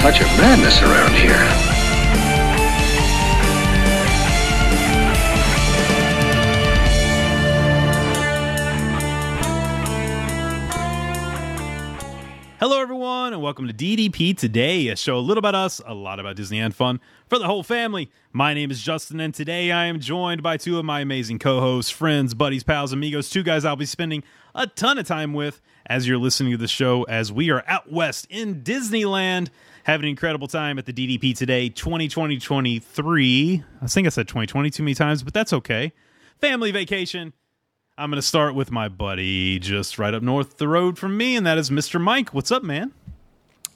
Touch of madness around here. Hello, everyone, and welcome to DDP Today, a show a little about us, a lot about Disney and fun for the whole family. My name is Justin, and today I am joined by two of my amazing co hosts, friends, buddies, pals, amigos, two guys I'll be spending a ton of time with as you're listening to the show as we are out west in Disneyland. Having an incredible time at the DDP Today 2020 23. I think I said 2020 too many times, but that's okay. Family vacation. I'm going to start with my buddy just right up north the road from me, and that is Mr. Mike. What's up, man?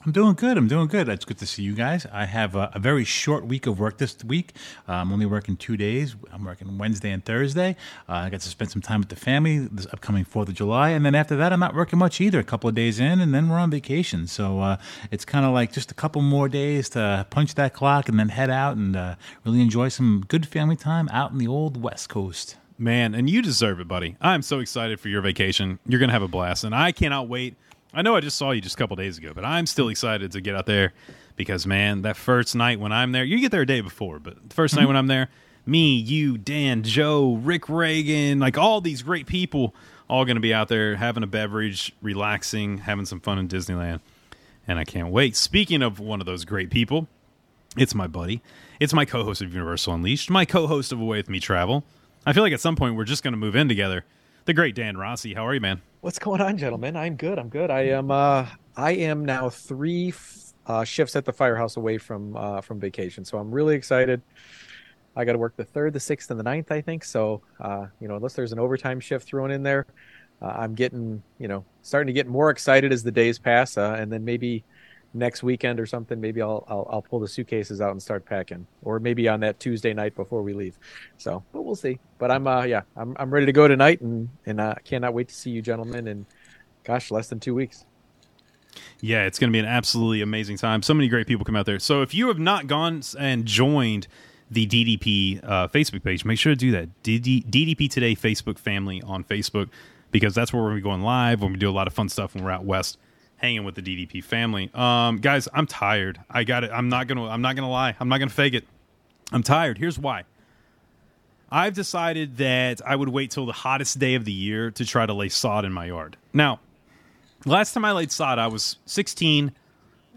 I'm doing good. I'm doing good. It's good to see you guys. I have a, a very short week of work this week. Uh, I'm only working two days. I'm working Wednesday and Thursday. Uh, I got to spend some time with the family this upcoming 4th of July. And then after that, I'm not working much either. A couple of days in, and then we're on vacation. So uh, it's kind of like just a couple more days to punch that clock and then head out and uh, really enjoy some good family time out in the old West Coast. Man, and you deserve it, buddy. I'm so excited for your vacation. You're going to have a blast, and I cannot wait. I know I just saw you just a couple days ago, but I'm still excited to get out there because, man, that first night when I'm there, you get there a day before, but the 1st night mm-hmm. when I'm there, me, you, Dan, Joe, Rick Reagan, like all these great people, all going to be out there having a beverage, relaxing, having some fun in Disneyland. And I can't wait. Speaking of one of those great people, it's my buddy. It's my co host of Universal Unleashed, my co host of Away With Me Travel. I feel like at some point we're just going to move in together. The great Dan Rossi. How are you, man? What's going on, gentlemen? I'm good. I'm good. I am. Uh, I am now three f- uh, shifts at the firehouse away from uh, from vacation, so I'm really excited. I got to work the third, the sixth, and the ninth. I think so. Uh, you know, unless there's an overtime shift thrown in there, uh, I'm getting you know starting to get more excited as the days pass, uh, and then maybe next weekend or something, maybe I'll, I'll I'll pull the suitcases out and start packing, or maybe on that Tuesday night before we leave. So, but we'll see. But I'm uh yeah, I'm I'm ready to go tonight, and and I cannot wait to see you gentlemen. And gosh, less than two weeks. Yeah, it's going to be an absolutely amazing time. So many great people come out there. So if you have not gone and joined the DDP uh, Facebook page, make sure to do that. DD, DDP Today Facebook family on Facebook because that's where we're going live when we do a lot of fun stuff when we're out west hanging with the DDP family. Um, guys, I'm tired. I got it. I'm not gonna. I'm not gonna lie. I'm not gonna fake it. I'm tired. Here's why. I've decided that I would wait till the hottest day of the year to try to lay sod in my yard. Now, last time I laid sod, I was 16,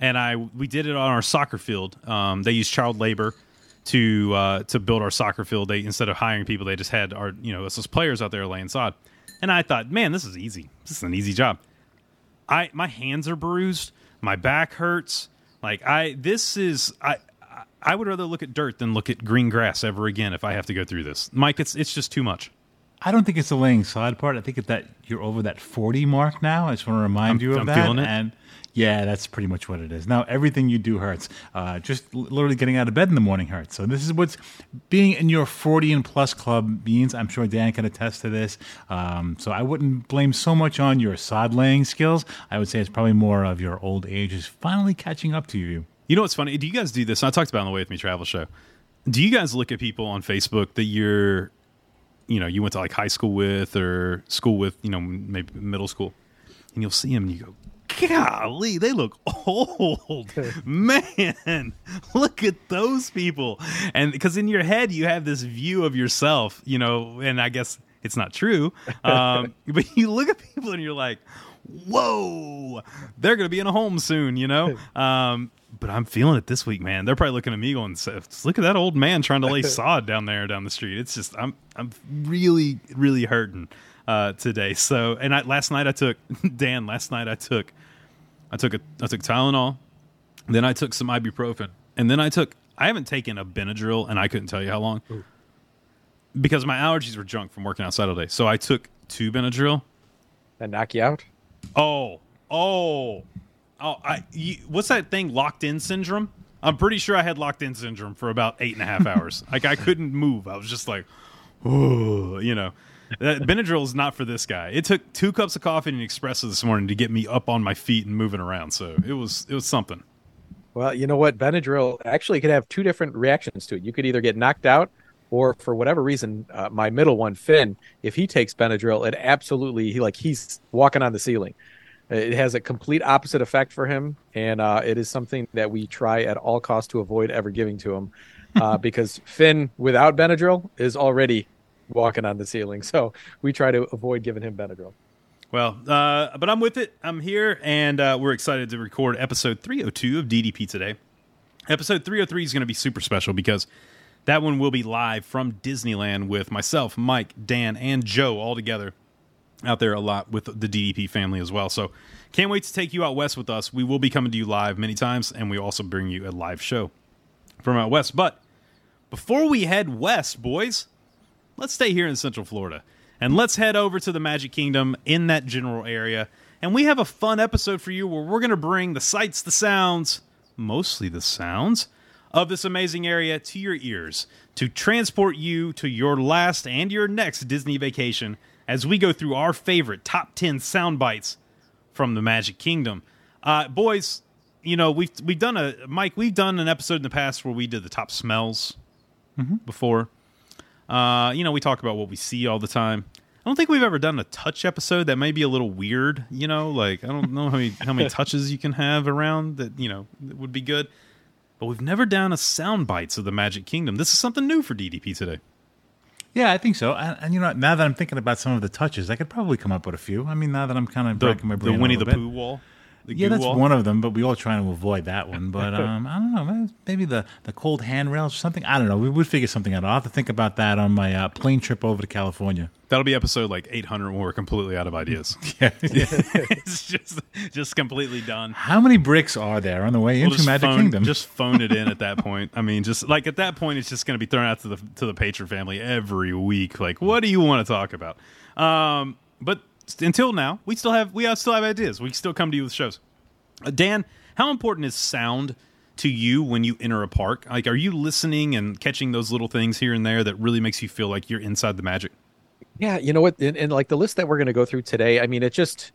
and I we did it on our soccer field. Um, they used child labor to uh, to build our soccer field. They instead of hiring people, they just had our you know us as players out there laying sod. And I thought, man, this is easy. This is an easy job. I my hands are bruised, my back hurts. Like I this is I I would rather look at dirt than look at green grass ever again if I have to go through this. Mike, it's it's just too much. I don't think it's the laying sod part. I think that you're over that 40 mark now. I just want to remind I'm- you of I'm that. feeling it. And yeah, that's pretty much what it is. Now, everything you do hurts. Uh, just literally getting out of bed in the morning hurts. So, this is what's being in your 40 and plus club means. I'm sure Dan can attest to this. Um, so, I wouldn't blame so much on your sod laying skills. I would say it's probably more of your old age is finally catching up to you. You know what's funny? Do you guys do this? I talked about it on the Way With Me Travel show. Do you guys look at people on Facebook that you're, you know, you went to like high school with or school with, you know, maybe middle school, and you'll see them and you go, golly, they look old. Man, look at those people. And because in your head, you have this view of yourself, you know, and I guess it's not true. Um, but you look at people and you're like, whoa, they're going to be in a home soon, you know? Um, but I'm feeling it this week, man. They're probably looking at me going, "Look at that old man trying to lay sod down there down the street." It's just I'm I'm really really hurting uh, today. So, and I, last night I took Dan. Last night I took I took a I took Tylenol, then I took some ibuprofen, and then I took I haven't taken a Benadryl, and I couldn't tell you how long because my allergies were junk from working outside all day. So I took two Benadryl. That knock you out? Oh, oh, Oh, I, you, what's that thing? Locked in syndrome. I'm pretty sure I had locked in syndrome for about eight and a half hours. like I couldn't move. I was just like, oh, you know. That Benadryl is not for this guy. It took two cups of coffee and an espresso this morning to get me up on my feet and moving around. So it was it was something. Well, you know what? Benadryl actually could have two different reactions to it. You could either get knocked out, or for whatever reason, uh, my middle one, Finn, if he takes Benadryl, it absolutely he like he's walking on the ceiling. It has a complete opposite effect for him, and uh, it is something that we try at all costs to avoid ever giving to him, uh, because Finn without Benadryl is already walking on the ceiling. So we try to avoid giving him Benadryl. Well, uh, but I'm with it. I'm here, and uh, we're excited to record episode 302 of DDP today. Episode 303 is going to be super special because that one will be live from Disneyland with myself, Mike, Dan, and Joe all together out there a lot with the DDP family as well. So can't wait to take you out west with us. We will be coming to you live many times, and we also bring you a live show from out west. But before we head west, boys, let's stay here in Central Florida and let's head over to the Magic Kingdom in that general area. And we have a fun episode for you where we're going to bring the sights, the sounds, mostly the sounds of this amazing area to your ears to transport you to your last and your next Disney vacation as we go through our favorite top 10 sound bites from the Magic Kingdom. Uh, boys, you know, we've we've done a Mike, we've done an episode in the past where we did the top smells before. Uh, you know, we talk about what we see all the time. I don't think we've ever done a touch episode that may be a little weird. You know, like I don't know how many how many touches you can have around that. You know, that would be good. But we've never done a sound bites of the Magic Kingdom. This is something new for DDP today. Yeah, I think so. And, and you know, now that I'm thinking about some of the touches, I could probably come up with a few. I mean, now that I'm kind of The, breaking my the brain, a Winnie the bit. Pooh wall. The Yeah, that's wall. one of them, but we all trying to avoid that one. But um, I don't know, maybe the, the cold handrails or something. I don't know. We would figure something out. I'll have to think about that on my uh, plane trip over to California. That'll be episode like 800 when we're completely out of ideas. Yeah. it's just just completely done. How many bricks are there on the way We'll into Magic phone, Kingdom? Just phone it in at that point. I mean, just like at that point, it's just going to be thrown out to the to the patron family every week. Like, what do you want to talk about? Um, but until now, we still have we still have ideas. We still come to you with shows. Uh, Dan, how important is sound to you when you enter a park? Like, are you listening and catching those little things here and there that really makes you feel like you're inside the magic? Yeah, you know what? And, and like the list that we're going to go through today, I mean, it just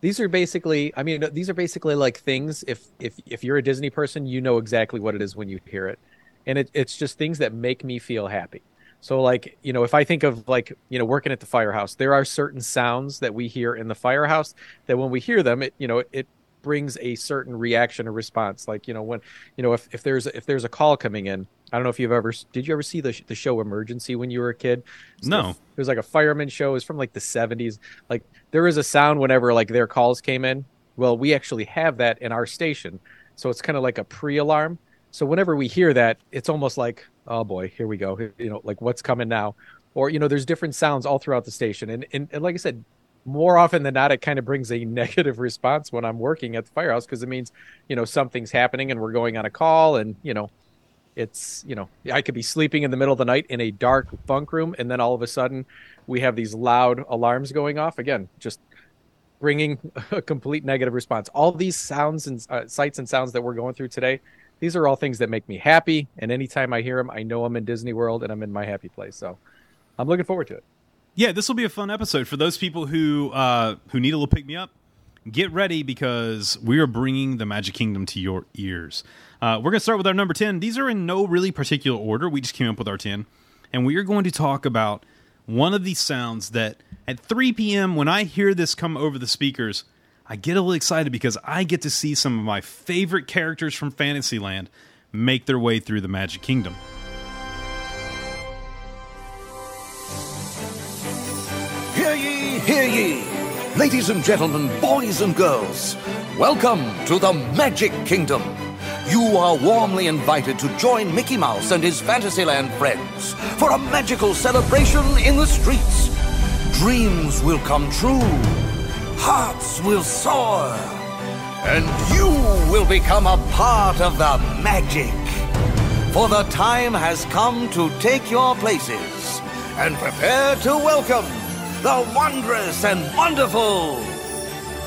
these are basically, I mean, these are basically like things. If if if you're a Disney person, you know exactly what it is when you hear it, and it, it's just things that make me feel happy. So like you know, if I think of like you know working at the firehouse, there are certain sounds that we hear in the firehouse that when we hear them, it you know it brings a certain reaction or response. Like you know when you know if if there's if there's a call coming in. I don't know if you've ever did you ever see the the show Emergency when you were a kid? No. It was like a fireman show. It was from like the 70s. Like there is a sound whenever like their calls came in. Well, we actually have that in our station. So it's kind of like a pre-alarm. So whenever we hear that, it's almost like, oh boy, here we go. You know, like what's coming now? Or you know, there's different sounds all throughout the station. And and, and like I said, more often than not, it kind of brings a negative response when I'm working at the firehouse because it means, you know, something's happening and we're going on a call and, you know, it's you know i could be sleeping in the middle of the night in a dark bunk room and then all of a sudden we have these loud alarms going off again just bringing a complete negative response all these sounds and uh, sights and sounds that we're going through today these are all things that make me happy and anytime i hear them i know i'm in disney world and i'm in my happy place so i'm looking forward to it Yeah, this will be a fun episode for those people who uh, who need a little pick me up. Get ready because we are bringing the Magic Kingdom to your ears. Uh, we're going to start with our number ten. These are in no really particular order. We just came up with our ten, and we are going to talk about one of these sounds that at 3 p.m. when I hear this come over the speakers, I get a little excited because I get to see some of my favorite characters from Fantasyland make their way through the Magic Kingdom. Hear ye, hear ye! Ladies and gentlemen, boys and girls, welcome to the Magic Kingdom. You are warmly invited to join Mickey Mouse and his Fantasyland friends for a magical celebration in the streets. Dreams will come true, hearts will soar, and you will become a part of the magic. For the time has come to take your places and prepare to welcome the wondrous and wonderful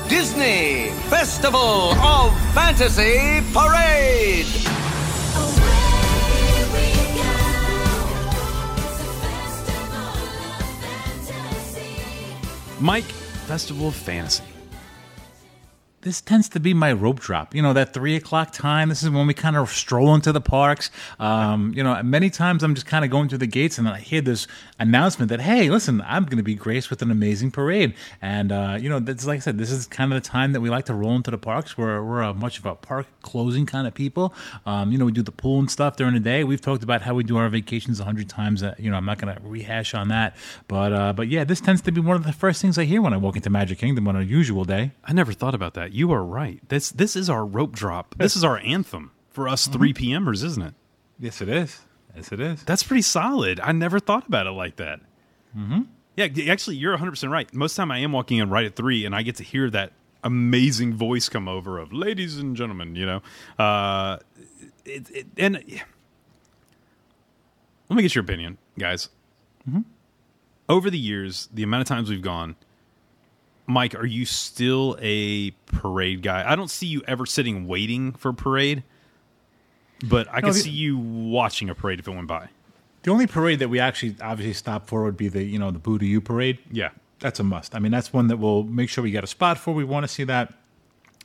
Disney Festival of Fantasy Parade. Mike, Festival of Fantasy. This tends to be my rope drop. You know, that three o'clock time. This is when we kind of stroll into the parks. Um, you know, many times I'm just kind of going through the gates and then I hear this announcement that, hey, listen, I'm going to be graced with an amazing parade. And, uh, you know, that's like I said, this is kind of the time that we like to roll into the parks. We're, we're a much of a park closing kind of people. Um, you know, we do the pool and stuff during the day. We've talked about how we do our vacations a hundred times. Uh, you know, I'm not going to rehash on that. But, uh, but yeah, this tends to be one of the first things I hear when I walk into Magic Kingdom on a usual day. I never thought about that. You are right. This this is our rope drop. This is our anthem for us three PMers, isn't it? Yes, it is. Yes, it is. That's pretty solid. I never thought about it like that. Mm-hmm. Yeah, actually, you're 100 percent right. Most time I am walking in right at three, and I get to hear that amazing voice come over of "Ladies and gentlemen," you know. Uh, it, it, and let me get your opinion, guys. Over the years, the amount of times we've gone, Mike, are you still a parade guy? I don't see you ever sitting waiting for parade, but I No, can the- see you watching a parade if it went by. The only parade that we actually obviously stop for would be the you know the Boo to You parade. Yeah. That's a must. I mean, that's one that we'll make sure we get a spot for. We want to see that.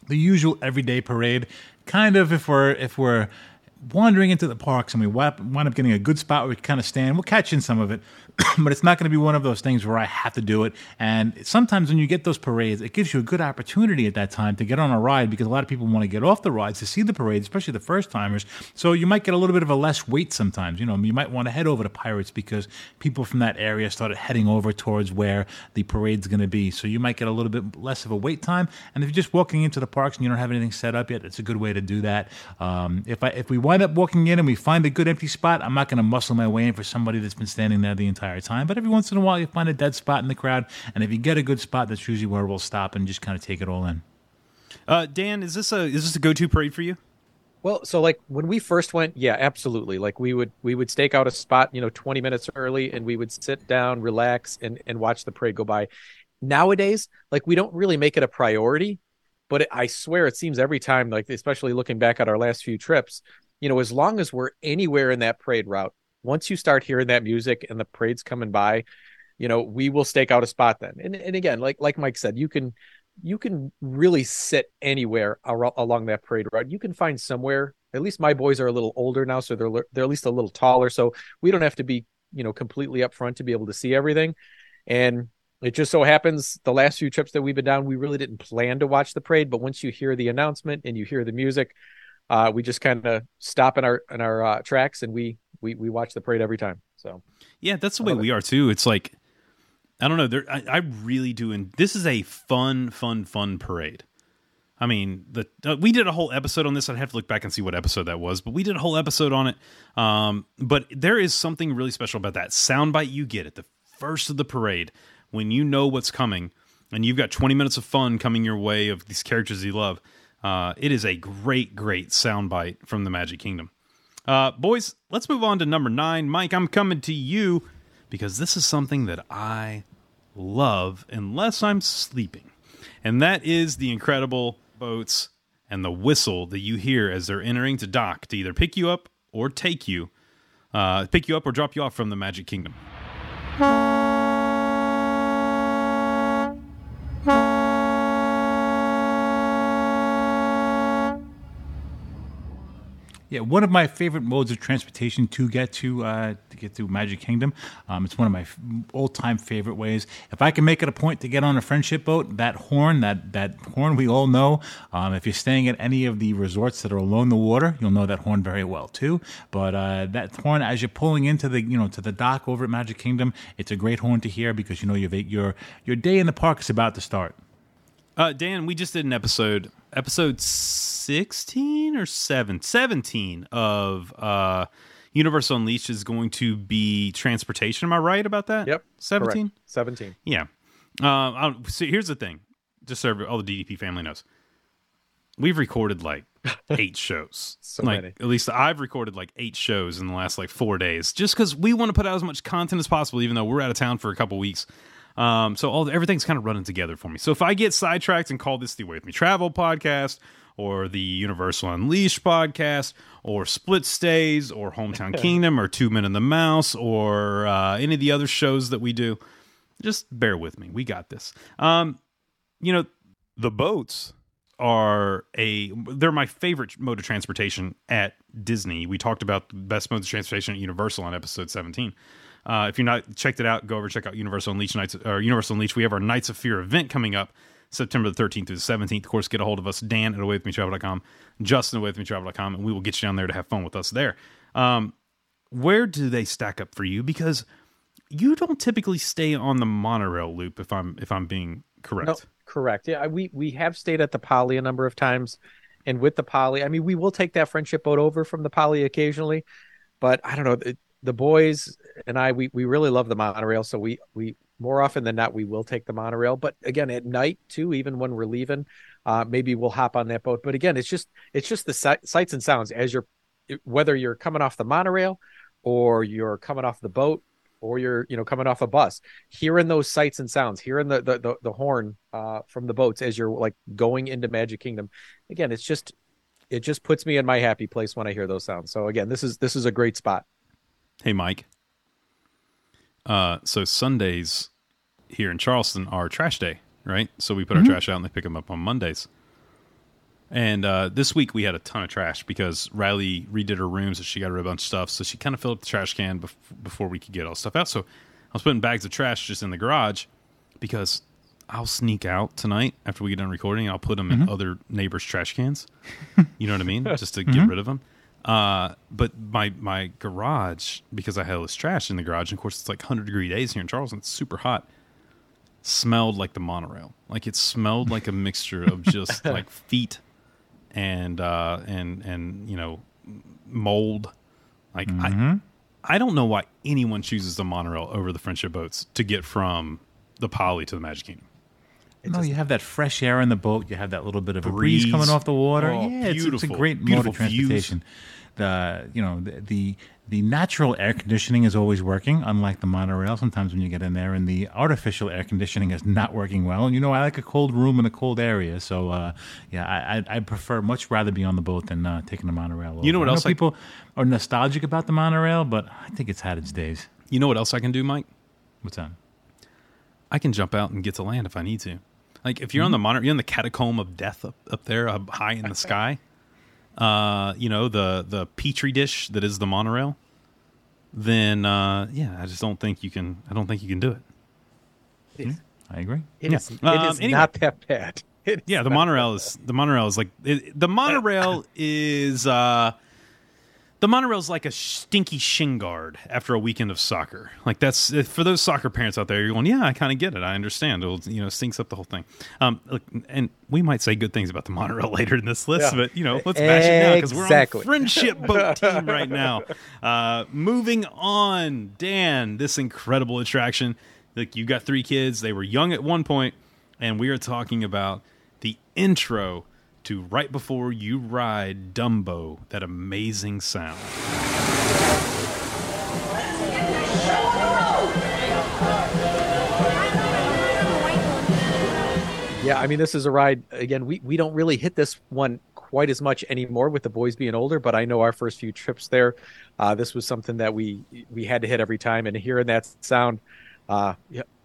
The usual everyday parade, kind of if we're if we're wandering into the parks and we wind up getting a good spot where we can kind of stand, we'll catch in some of it. but it's not going to be one of those things where I have to do it. And sometimes when you get those parades, it gives you a good opportunity at that time to get on a ride because a lot of people want to get off the rides to see the parade, especially the first timers. So you might get a little bit of a less wait sometimes. You know, you might want to head over to Pirates because people from that area started heading over towards where the parade's going to be. So you might get a little bit less of a wait time. And if you're just walking into the parks and you don't have anything set up yet, it's a good way to do that. Um, if I if we wind up walking in and we find a good empty spot, I'm not going to muscle my way in for somebody that's been standing there the entire time. But every once in a while, you find a dead spot in the crowd, and if you get a good spot, that's usually where we'll stop and just kind of take it all in. Uh, Dan, is this a is this a go to parade for you? Well, so like when we first went, yeah, absolutely. Like we would we would stake out a spot, you know, 20 minutes early and we would sit down, relax and and watch the parade go by. Nowadays, like we don't really make it a priority, but it, I swear it seems every time like especially looking back at our last few trips, you know, as long as we're anywhere in that parade route, once you start hearing that music and the parade's coming by, you know, we will stake out a spot then. And and again, like like Mike said, you can you can really sit anywhere ar- along that parade route. You can find somewhere. At least my boys are a little older now, so they're they're at least a little taller, so we don't have to be you know completely up front to be able to see everything. And it just so happens the last few trips that we've been down, we really didn't plan to watch the parade, but once you hear the announcement and you hear the music, uh, we just kind of stop in our in our uh, tracks and we we we watch the parade every time. So Yeah, that's the way we are too. It's like I don't know. There, I, I really do. And this is a fun, fun, fun parade. I mean, the uh, we did a whole episode on this. I'd have to look back and see what episode that was, but we did a whole episode on it. Um, but there is something really special about that soundbite you get at the first of the parade when you know what's coming, and you've got 20 minutes of fun coming your way of these characters you love. Uh, it is a great, great soundbite from the Magic Kingdom. Uh, boys, let's move on to number nine. Mike, I'm coming to you because this is something that I love unless I'm sleeping. And that is the incredible boats and the whistle that you hear as they're entering to dock to either pick you up or take you, uh, pick you up or drop you off from the Magic Kingdom. Yeah, one of my favorite modes of transportation to get to uh, to get to Magic Kingdom. Um, it's one of my f- all-time favorite ways. If I can make it a point to get on a friendship boat, that horn, that that horn, we all know. Um, if you're staying at any of the resorts that are along the water, you'll know that horn very well too. But uh, that horn, as you're pulling into the you know to the dock over at Magic Kingdom, it's a great horn to hear because you know your your your day in the park is about to start. Uh, Dan, we just did an episode, episode 16 or 7, 17 of uh, Universal Unleashed is going to be transportation. Am I right about that? yep, 17? 17. Yeah. Um, so here's the thing, just so all the DDP family knows, we've recorded like eight shows. So like many. at least I've recorded like eight shows in the last like four days, just because we want to put out as much content as possible, even though we're out of town for a couple weeks. Um, so all everything's kind of running together for me. So if I get sidetracked and call this the Way with Me Travel podcast or the Universal Unleashed podcast or Split Stays or Hometown Kingdom or Two Men and the Mouse or uh, any of the other shows that we do, just bear with me. We got this. Um, you know, the boats are a they're my favorite mode of transportation at Disney. We talked about the best mode of transportation at Universal on episode 17. Uh, if you're not checked it out, go over check out Universal Unleashed Nights or Universal Unleashed. We have our Nights of Fear event coming up September the 13th through the 17th. Of course, get a hold of us, Dan at awaywithmetravel.com, Justin at awaywithmetravel.com, and we will get you down there to have fun with us there. Um, where do they stack up for you? Because you don't typically stay on the monorail loop. If I'm if I'm being correct. Correct. Yeah, we we have stayed at the Poly a number of times, and with the Poly, I mean, we will take that friendship boat over from the Poly occasionally, but I don't know. The, the boys and I, we we really love the monorail, so we we more often than not we will take the monorail. But again, at night too, even when we're leaving, uh, maybe we'll hop on that boat. But again, it's just it's just the si- sights and sounds as you're whether you're coming off the monorail or you're coming off the boat or you're you know coming off a bus hearing those sights and sounds hearing the the, the, the horn uh, from the boats as you're like going into magic kingdom again it's just it just puts me in my happy place when i hear those sounds so again this is this is a great spot Hey, Mike. Uh, so Sundays here in Charleston are trash day, right? So we put our trash out and they pick them up on Mondays. And uh, this week we had a ton of trash because Riley redid her rooms and she got rid of a bunch of stuff. So she kind of filled up the trash can bef- before we could get all the stuff out. So I was putting bags of trash just in the garage because I'll sneak out tonight after we get done recording. I'll put them in other neighbors' trash cans. you know what I mean? Just to get rid of them. Uh, but my my garage because I had all this trash in the garage. And of course, it's like 100 degree days here in Charleston. It's super hot. Smelled like the monorail. Like it smelled like a mixture of just like feet and uh, and and you know mold. Like I I don't know why anyone chooses the monorail over the friendship boats to get from the Poly to the Magic Kingdom. no, you have that fresh air in the boat. You have that little bit of a breeze, Breeze. coming off the water. Oh, yeah, it's, it's a great mode of transportation. The you know the, the the natural air conditioning is always working, unlike the monorail. Sometimes when you get in there, and the artificial air conditioning is not working well. And you know, I like a cold room in a cold area, so uh, yeah, I, I I prefer much rather be on the boat than uh, taking the monorail. You know what I else I- people are nostalgic about the monorail, but I think it's had its days. You know what else I can do, Mike? What's that? I can jump out and get to land if I need to. Like if you're on the monorail, you're in the catacomb of death up, up there, up high in the sky. Uh, you know the the petri dish that is the monorail. Then uh, yeah, I just don't think you can. I don't think you can do it. I agree. It is, Yeah. it Um, is anyway. not that bad It is Yeah, the not monorail is the monorail is like it, the monorail is uh the monorail is like a stinky shin guard after a weekend of soccer. Like that's for those soccer parents out there. You're going, yeah, I kind of get it. I understand. It'll you know stinks up the whole thing. Um, look, and we might say good things about the monorail later in this list, Yeah. but you know, let's bash it now because we're on the friendship boat team right now. Uh, moving on, Dan, this incredible attraction. Like you got three kids. They were young at one point, and we are talking about the intro to right before you ride Dumbo. That amazing sound. Yeah, I mean, this is a ride. Again, we, we don't really hit this one quite as much anymore with the boys being older, but I know our first few trips there, uh, this was something that we we had to hit every time. And hearing that sound, uh,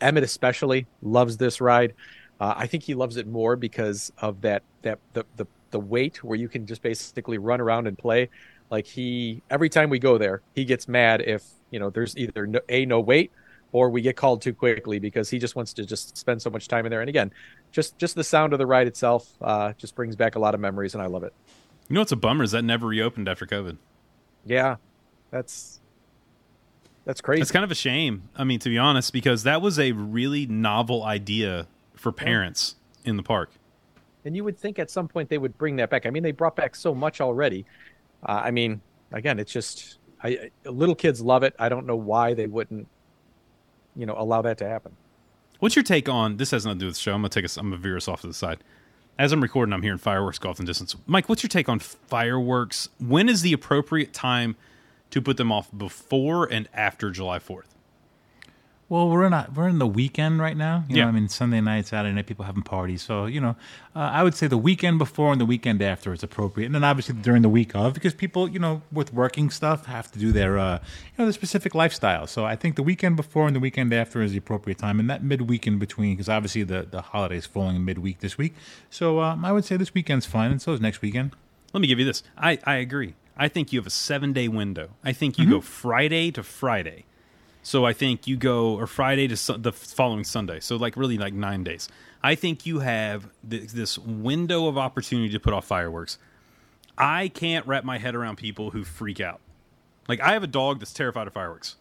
Emmett especially loves this ride. Uh, I think he loves it more because of that that the, the the wait where you can just basically run around and play. Like he every time we go there, he gets mad if you know there's either no, a no wait or we get called too quickly because he just wants to just spend so much time in there. And again, just just the sound of the ride itself uh, just brings back a lot of memories, and I love it. You know what's a bummer is that never reopened after COVID. Yeah, that's that's crazy. It's kind of a shame. I mean, to be honest, because that was a really novel idea for parents in the park. and you would think at some point they would bring that back. I mean, they brought back so much already. Uh, I mean, again, it's just I, I- little kids love it. I don't know why they wouldn't, you know, allow that to happen. What's your take on this? Has nothing to do with the show. I'm gonna take us. I'm gonna veer us off to the side. As I'm recording, I'm hearing fireworks go off in distance. Mike, what's your take on fireworks? When is the appropriate time to put them off before and after July 4th? Well, we're in a, we're in the weekend right now. You Yeah. know, I mean, Sunday night, Saturday night, people having parties. So you know, uh, I would say the weekend before and the weekend after is appropriate, and then obviously during the week of, because people, you know, with working stuff, have to do their uh, you know, the specific lifestyle. So I think the weekend before and the weekend after is the appropriate time, and that midweek in between, because obviously the the holidays falling in midweek this week. So um, I would say this weekend's fine, and so is next weekend. Let me give you this. I, I agree. I think you have a seven day window. I think you go Friday to Friday. So I think you go or Friday to su- the following Sunday. So like really like nine days. I think you have th- this window of opportunity to put off fireworks. I can't wrap my head around people who freak out. Like I have a dog that's terrified of fireworks.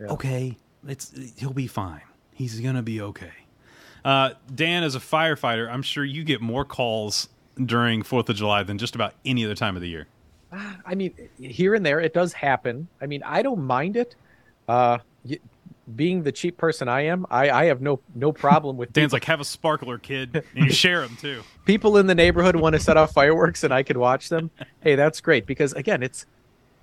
Okay, it's he'll be fine. He's gonna be okay. Uh, Dan, as a firefighter, I'm sure you get more calls during Fourth of July than just about any other time of the year. I mean, here and there, it does happen. I mean, I don't mind it. Uh, y- being the cheap person I am, I, I have no no problem with Dan's people, like, have a sparkler, kid, and you share them too. people in the neighborhood want to set off fireworks and I can watch them. Hey, that's great because again, it's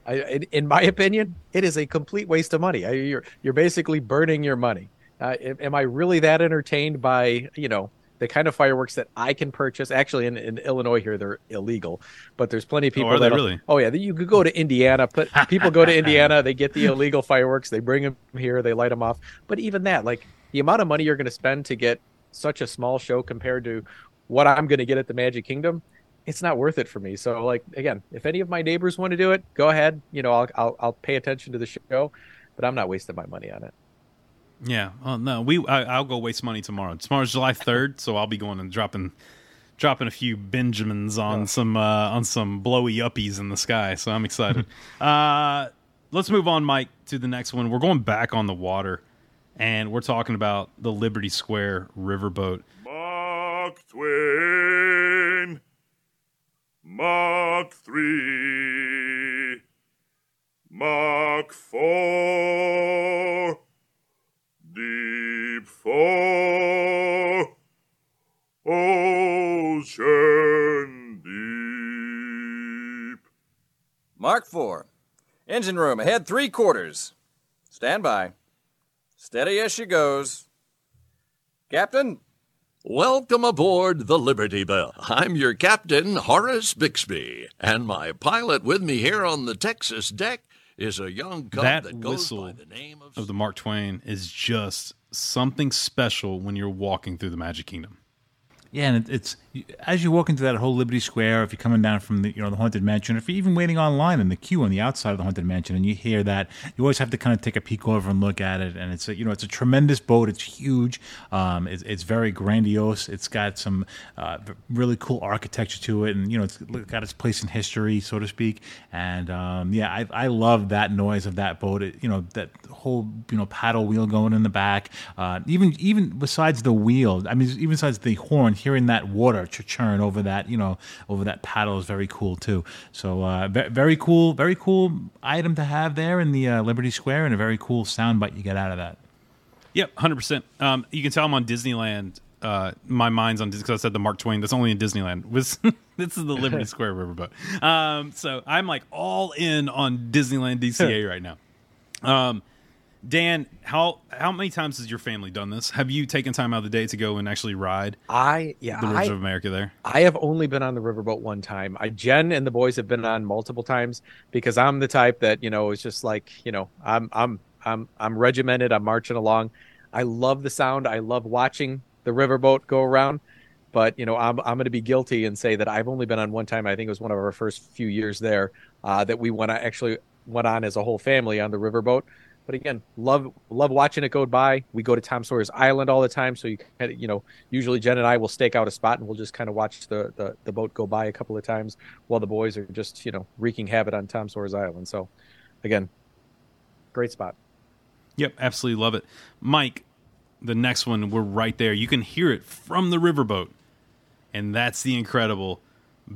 I, in, in my opinion, it is a complete waste of money. I, you're you're basically burning your money. Uh, am I really that entertained by you know the kind of fireworks that I can purchase? Actually, in, in Illinois here they're illegal, but there's plenty of oh, people are they that really? Oh yeah, you could go to Indiana. But people go to Indiana, they get the illegal fireworks, they bring them here, they light them off. But even that, like the amount of money you're going to spend to get such a small show compared to what I'm going to get at the Magic Kingdom, it's not worth it for me. So like again, if any of my neighbors want to do it, go ahead. You know, I'll I'll, I'll pay attention to the show, but I'm not wasting my money on it. Yeah. Oh no, we I, I'll go waste money tomorrow. Tomorrow's July third, so I'll be going and dropping dropping a few Benjamins on some uh, on some blowy uppies in the sky. So I'm excited. uh, let's move on, Mike, to the next one. We're going back on the water, and we're talking about the Liberty Square riverboat. Mark Twain. Mark three. Mark four. Deep four. Ocean deep. Mark 4. Engine room ahead three quarters. Stand by. Steady as she goes. Captain, Welcome aboard the Liberty Belle. I'm your captain, Horace Bixby, and my pilot with me here on the Texas deck is a young cub that that, goes whistle by the name of of the Mark Twain is just something special when you're walking through the Magic Kingdom. Yeah, and it's as you walk into that whole Liberty Square, if you're coming down from the you know the haunted mansion, if you're even waiting online in the queue on the outside of the haunted mansion, and you hear that, you always have to kind of take a peek over and look at it. And it's a, you know it's a tremendous boat. It's huge. Um, it's, it's very grandiose. It's got some uh, really cool architecture to it, and you know it's got its place in history, so to speak. And um, yeah, I, I love that noise of that boat. It, you know that whole you know paddle wheel going in the back. Uh, even even besides the wheel, I mean even besides the horn, hearing that water ch- churn over that you know over that paddle is very cool too. So uh, ve- very cool, very cool item to have there in the uh, Liberty Square, and a very cool soundbite you get out of that. Yep, hundred percent. Um, you can tell I'm on Disneyland. Uh, my mind's on because I said the Mark Twain. That's only in Disneyland. Was this is the Liberty Square riverboat? Um, so I'm like all in on Disneyland DCA right now. Um, Dan, how how many times has your family done this? Have you taken time out of the day to go and actually ride I yeah, the I, Rivers of America there? I have only been on the riverboat one time. I Jen and the boys have been on multiple times because I'm the type that you know is just like you know I'm I'm I'm I'm regimented. I'm marching along. I love the sound. I love watching the riverboat go around. But you know I'm I'm going to be guilty and say that I've only been on one time. I think it was one of our first few years there uh, that we went actually went on as a whole family on the riverboat. But again, love love watching it go by. We go to Tom Sawyer's Island all the time, so you kind of, you know usually Jen and I will stake out a spot and we'll just kind of watch the, the the boat go by a couple of times while the boys are just you know wreaking havoc on Tom Sawyer's Island. So again, great spot. Yep, absolutely love it, Mike. The next one, we're right there. You can hear it from the riverboat, and that's the incredible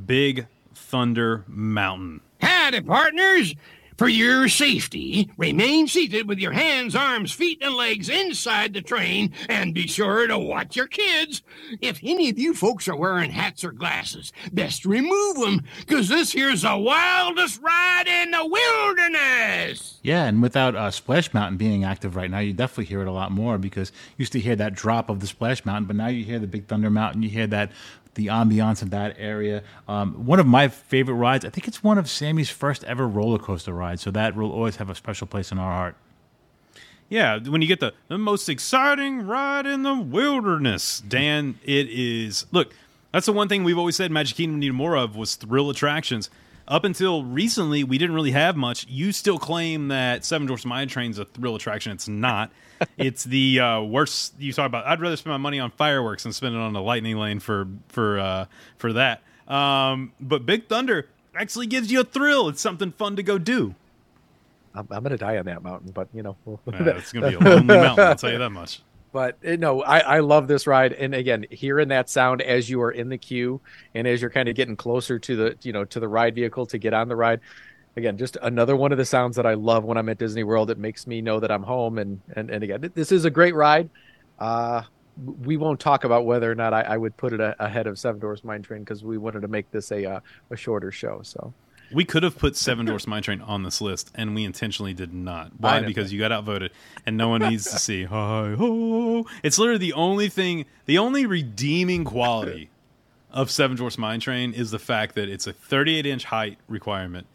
Big Thunder Mountain. Howdy, partners. For your safety, remain seated with your hands, arms, feet, and legs inside the train, and be sure to watch your kids. If any of you folks are wearing hats or glasses, best remove them, because this here's the wildest ride in the wilderness. Yeah, and without uh, Splash Mountain being active right now, you definitely hear it a lot more because you used to hear that drop of the Splash Mountain, but now you hear the Big Thunder Mountain, you hear that the ambiance of that area. Um, one of my favorite rides, I think it's one of Sammy's first ever roller coaster rides, so that will always have a special place in our heart. Yeah, when you get the the most exciting ride in the wilderness, Dan, it is. Look, that's the one thing we've always said Magic Kingdom needed more of was thrill attractions. Up until recently, we didn't really have much. You still claim that Seven Dwarfs Mine Train's a thrill attraction. It's not. It's the uh, worst. You talk about. I'd rather spend my money on fireworks than spend it on a lightning lane for for uh, for that. Um, but Big Thunder actually gives you a thrill. It's something fun to go do. I'm, I'm gonna die on that mountain, but you know, Yeah, it's gonna be a lonely mountain. I'll tell you that much. But uh, no, I, I love this ride, and again, hearing that sound as you are in the queue, and as you're kind of getting closer to the you know to the ride vehicle to get on the ride. Again, just another one of the sounds that I love when I'm at Disney World. It makes me know that I'm home, and and, and again, this is a great ride. Uh, we won't talk about whether or not I, I would put it a, ahead of Seven Dwarfs Mine Train because we wanted to make this a uh, a shorter show. So We could have put Seven Dwarfs Mine Train on this list, and we intentionally did not. Why? Because you got outvoted, and no one needs to see hi ho. It's literally the only thing, the only redeeming quality of Seven Dwarfs Mine Train is the fact that it's a 38 inch height requirement,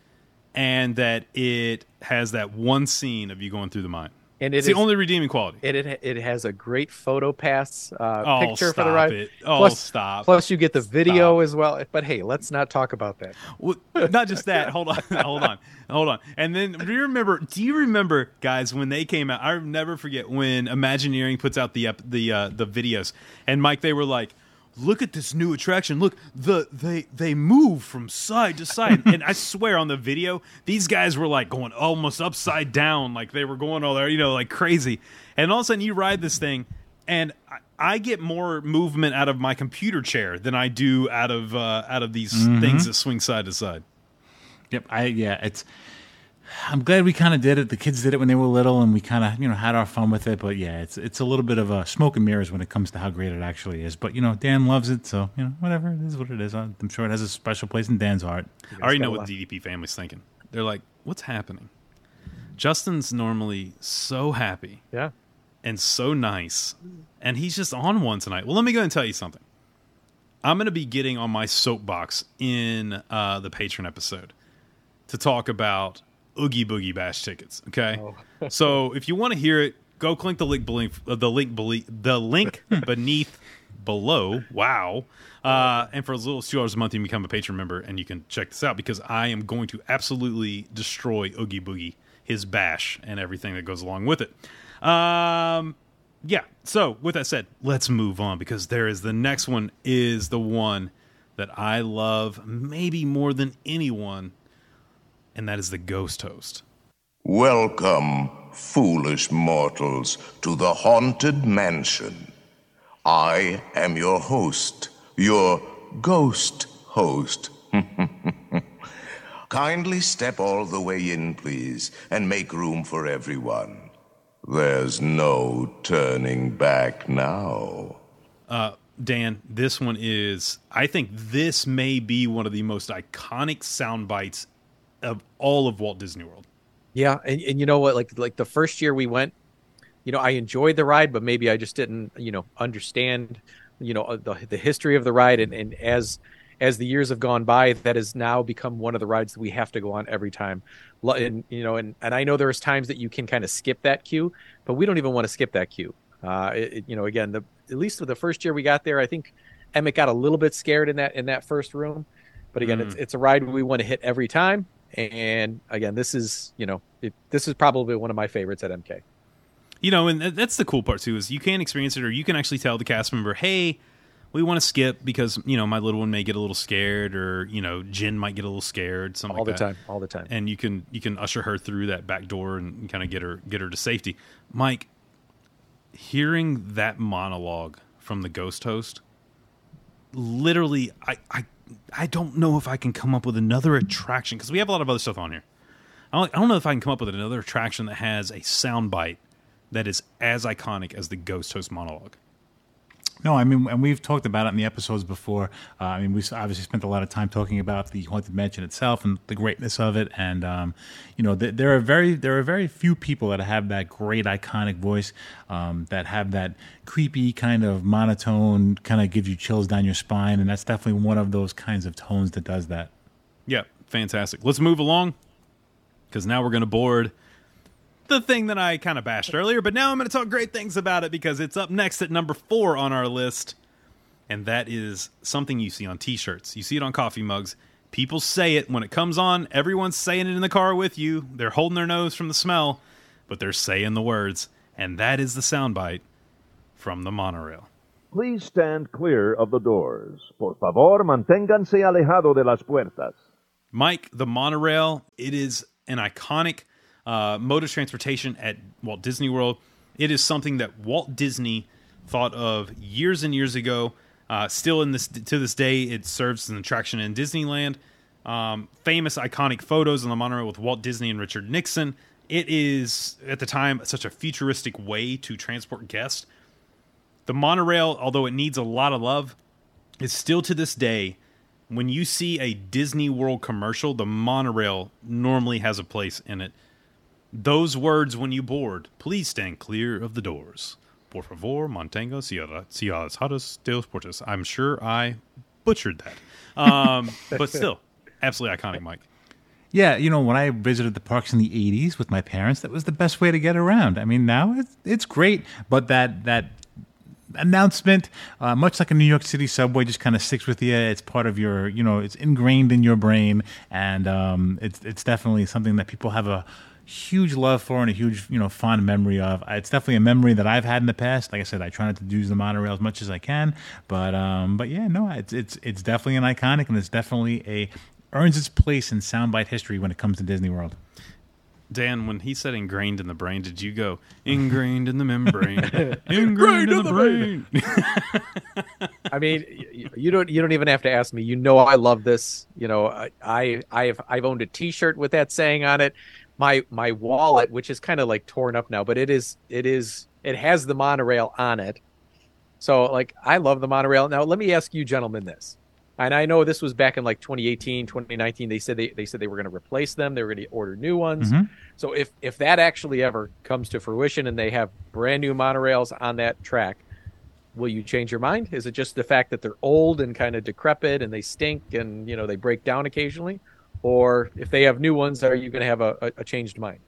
and that it has that one scene of you going through the mine. and it's it the is- only redeeming quality. It, it it has a great photo pass uh, Oh, picture for the ride. it. Oh, plus, stop. Plus, you get the video as well. But hey, let's not talk about that. Well, not just that. Hold on, hold on, hold on. And then do you remember? Do you remember, guys, when they came out? I'll never forget when Imagineering puts out the the uh, the videos, and Mike, they were like. Look at this new attraction. Look, the they they move from side to side, and I swear on the video, these guys were like going almost upside down, like they were going all there, you know, like crazy. And all of a sudden, you ride this thing, and I, I get more movement out of my computer chair than I do out of uh, out of these Mhm. things that swing side to side. Yep, I yeah, it's. I'm glad we kind of did it. The kids did it when they were little, and we kind of you know had our fun with it. But yeah, it's it's a little bit of a smoke and mirrors when it comes to how great it actually is. But you know, Dan loves it, so you know whatever it is, what it is. I'm sure it has a special place in Dan's heart. I already know what the DDP family's thinking. They're like, "What's happening?" Justin's normally so happy, yeah, and so nice, and he's just on one tonight. Well, let me go and tell you something. I'm going to be getting on my soapbox in uh, the patron episode to talk about Oogie Boogie Bash tickets. Okay, so if you want to hear it, go click the link, beneath, uh, the link, beneath, the link beneath below. Wow. Uh, and for as little as two dollars a month, you can become a patron member, and you can check this out because I am going to absolutely destroy Oogie Boogie, his bash, and everything that goes along with it. Um, yeah. So with that said, let's move on because there is the next one is the one that I love maybe more than anyone, and that is the Ghost Host. Welcome, foolish mortals, to the Haunted Mansion. I am your host, your ghost host. Kindly step all the way in, please, and make room for everyone. There's no turning back now. Uh, Dan, this one is. I think this may be one of the most iconic sound bites of all of Walt Disney World. Yeah, and, and you know what? Like like the first year we went, you know, I enjoyed the ride, but maybe I just didn't, you know, understand, you know, uh, the the history of the ride, and, and as as the years have gone by, that has now become one of the rides that we have to go on every time. And you know, and and I know there's times that you can kind of skip that queue, but we don't even want to skip that queue. Uh, it, it- you know, again, the at least with the first year we got there, I think Emmett got a little bit scared in that in that first room, but again, it's Mm. it's a ride we want to hit every time. And again, this is you know it, this is probably one of my favorites at MK. You know, and that's the cool part too is you can experience it, or you can actually tell the cast member, "Hey, we want to skip because you know my little one may get a little scared, or you know Jen might get a little scared, something All like the that." time, all the time. And you can you can usher her through that back door and kind of get her get her to safety. Mike, hearing that monologue from the ghost host, literally, I I I don't know if I can come up with another attraction because we have a lot of other stuff on here. I don't, I don't know if I can come up with another attraction that has a soundbite that is as iconic as the Ghost Host monologue. No, I mean, and we've talked about it in the episodes before. Uh, I mean, we obviously spent a lot of time talking about the haunted mansion itself and the greatness of it, and um, you know, th- there are very there are very few people that have that great iconic voice um, that have that creepy kind of monotone, kind of gives you chills down your spine, and that's definitely one of those kinds of tones that does that. Yeah, fantastic. Let's move along because now we're going to board the thing that I kind of bashed earlier, but now I'm going to talk great things about it because it's up next at number four on our list. And that is something you see on t shirts. You see it on coffee mugs. People say it when it comes on. Everyone's saying it in the car with you. They're holding their nose from the smell, but they're saying the words. And that is the soundbite from the monorail. Please stand clear of the doors. Por favor, manténganse alejado de las puertas. Mike, the monorail, it is an iconic uh, mode of transportation at Walt Disney World. It is something that Walt Disney thought of years and years ago. Uh, still in this to this day, it serves as an attraction in Disneyland. Um, famous iconic photos on the monorail with Walt Disney and Richard Nixon. It is at the time such a futuristic way to transport guests. The monorail, although it needs a lot of love, is still to this day when you see a Disney World commercial, the monorail normally has a place in it those words when you board, please stand clear of the doors. Por favor, mantenga sierra, alejados de los puertas. I'm sure I butchered that. Um, but still, absolutely iconic, Mike. Yeah, you know, when I visited the parks in the '80s with my parents, that was the best way to get around. I mean, now it's, it's great, but that that announcement, uh, much like a New York City subway, just kind of sticks with you. It's part of your, you know, it's ingrained in your brain, and um, it's it's definitely something that people have a huge love for and a huge you know fond memory of. It's definitely a memory that I've had in the past. Like I said, I try not to use the monorail as much as I can, but um, but yeah, no, it's it's it's definitely an iconic and it's definitely a earns its place in soundbite history when it comes to Disney World. Dan, when he said ingrained in the brain, did you go ingrained in the membrane? ingrained in the brain. I mean, you don't you don't even have to ask me. You know, I love this. You know, I I have I've owned a T-shirt with that saying on it my my wallet, which is kind of like torn up now, but it is it is it has the monorail on it. So like I love the monorail. Now let me ask you gentlemen this. And I know this was back in like 2018, 2019. They said they, they said they were going to replace them. They were going to order new ones. Mm-hmm. So if if that actually ever comes to fruition and they have brand new monorails on that track, will you change your mind? Is it just the fact that they're old and kind of decrepit and they stink and you know they break down occasionally, or if they have new ones, are you going to have a, a, a changed mind?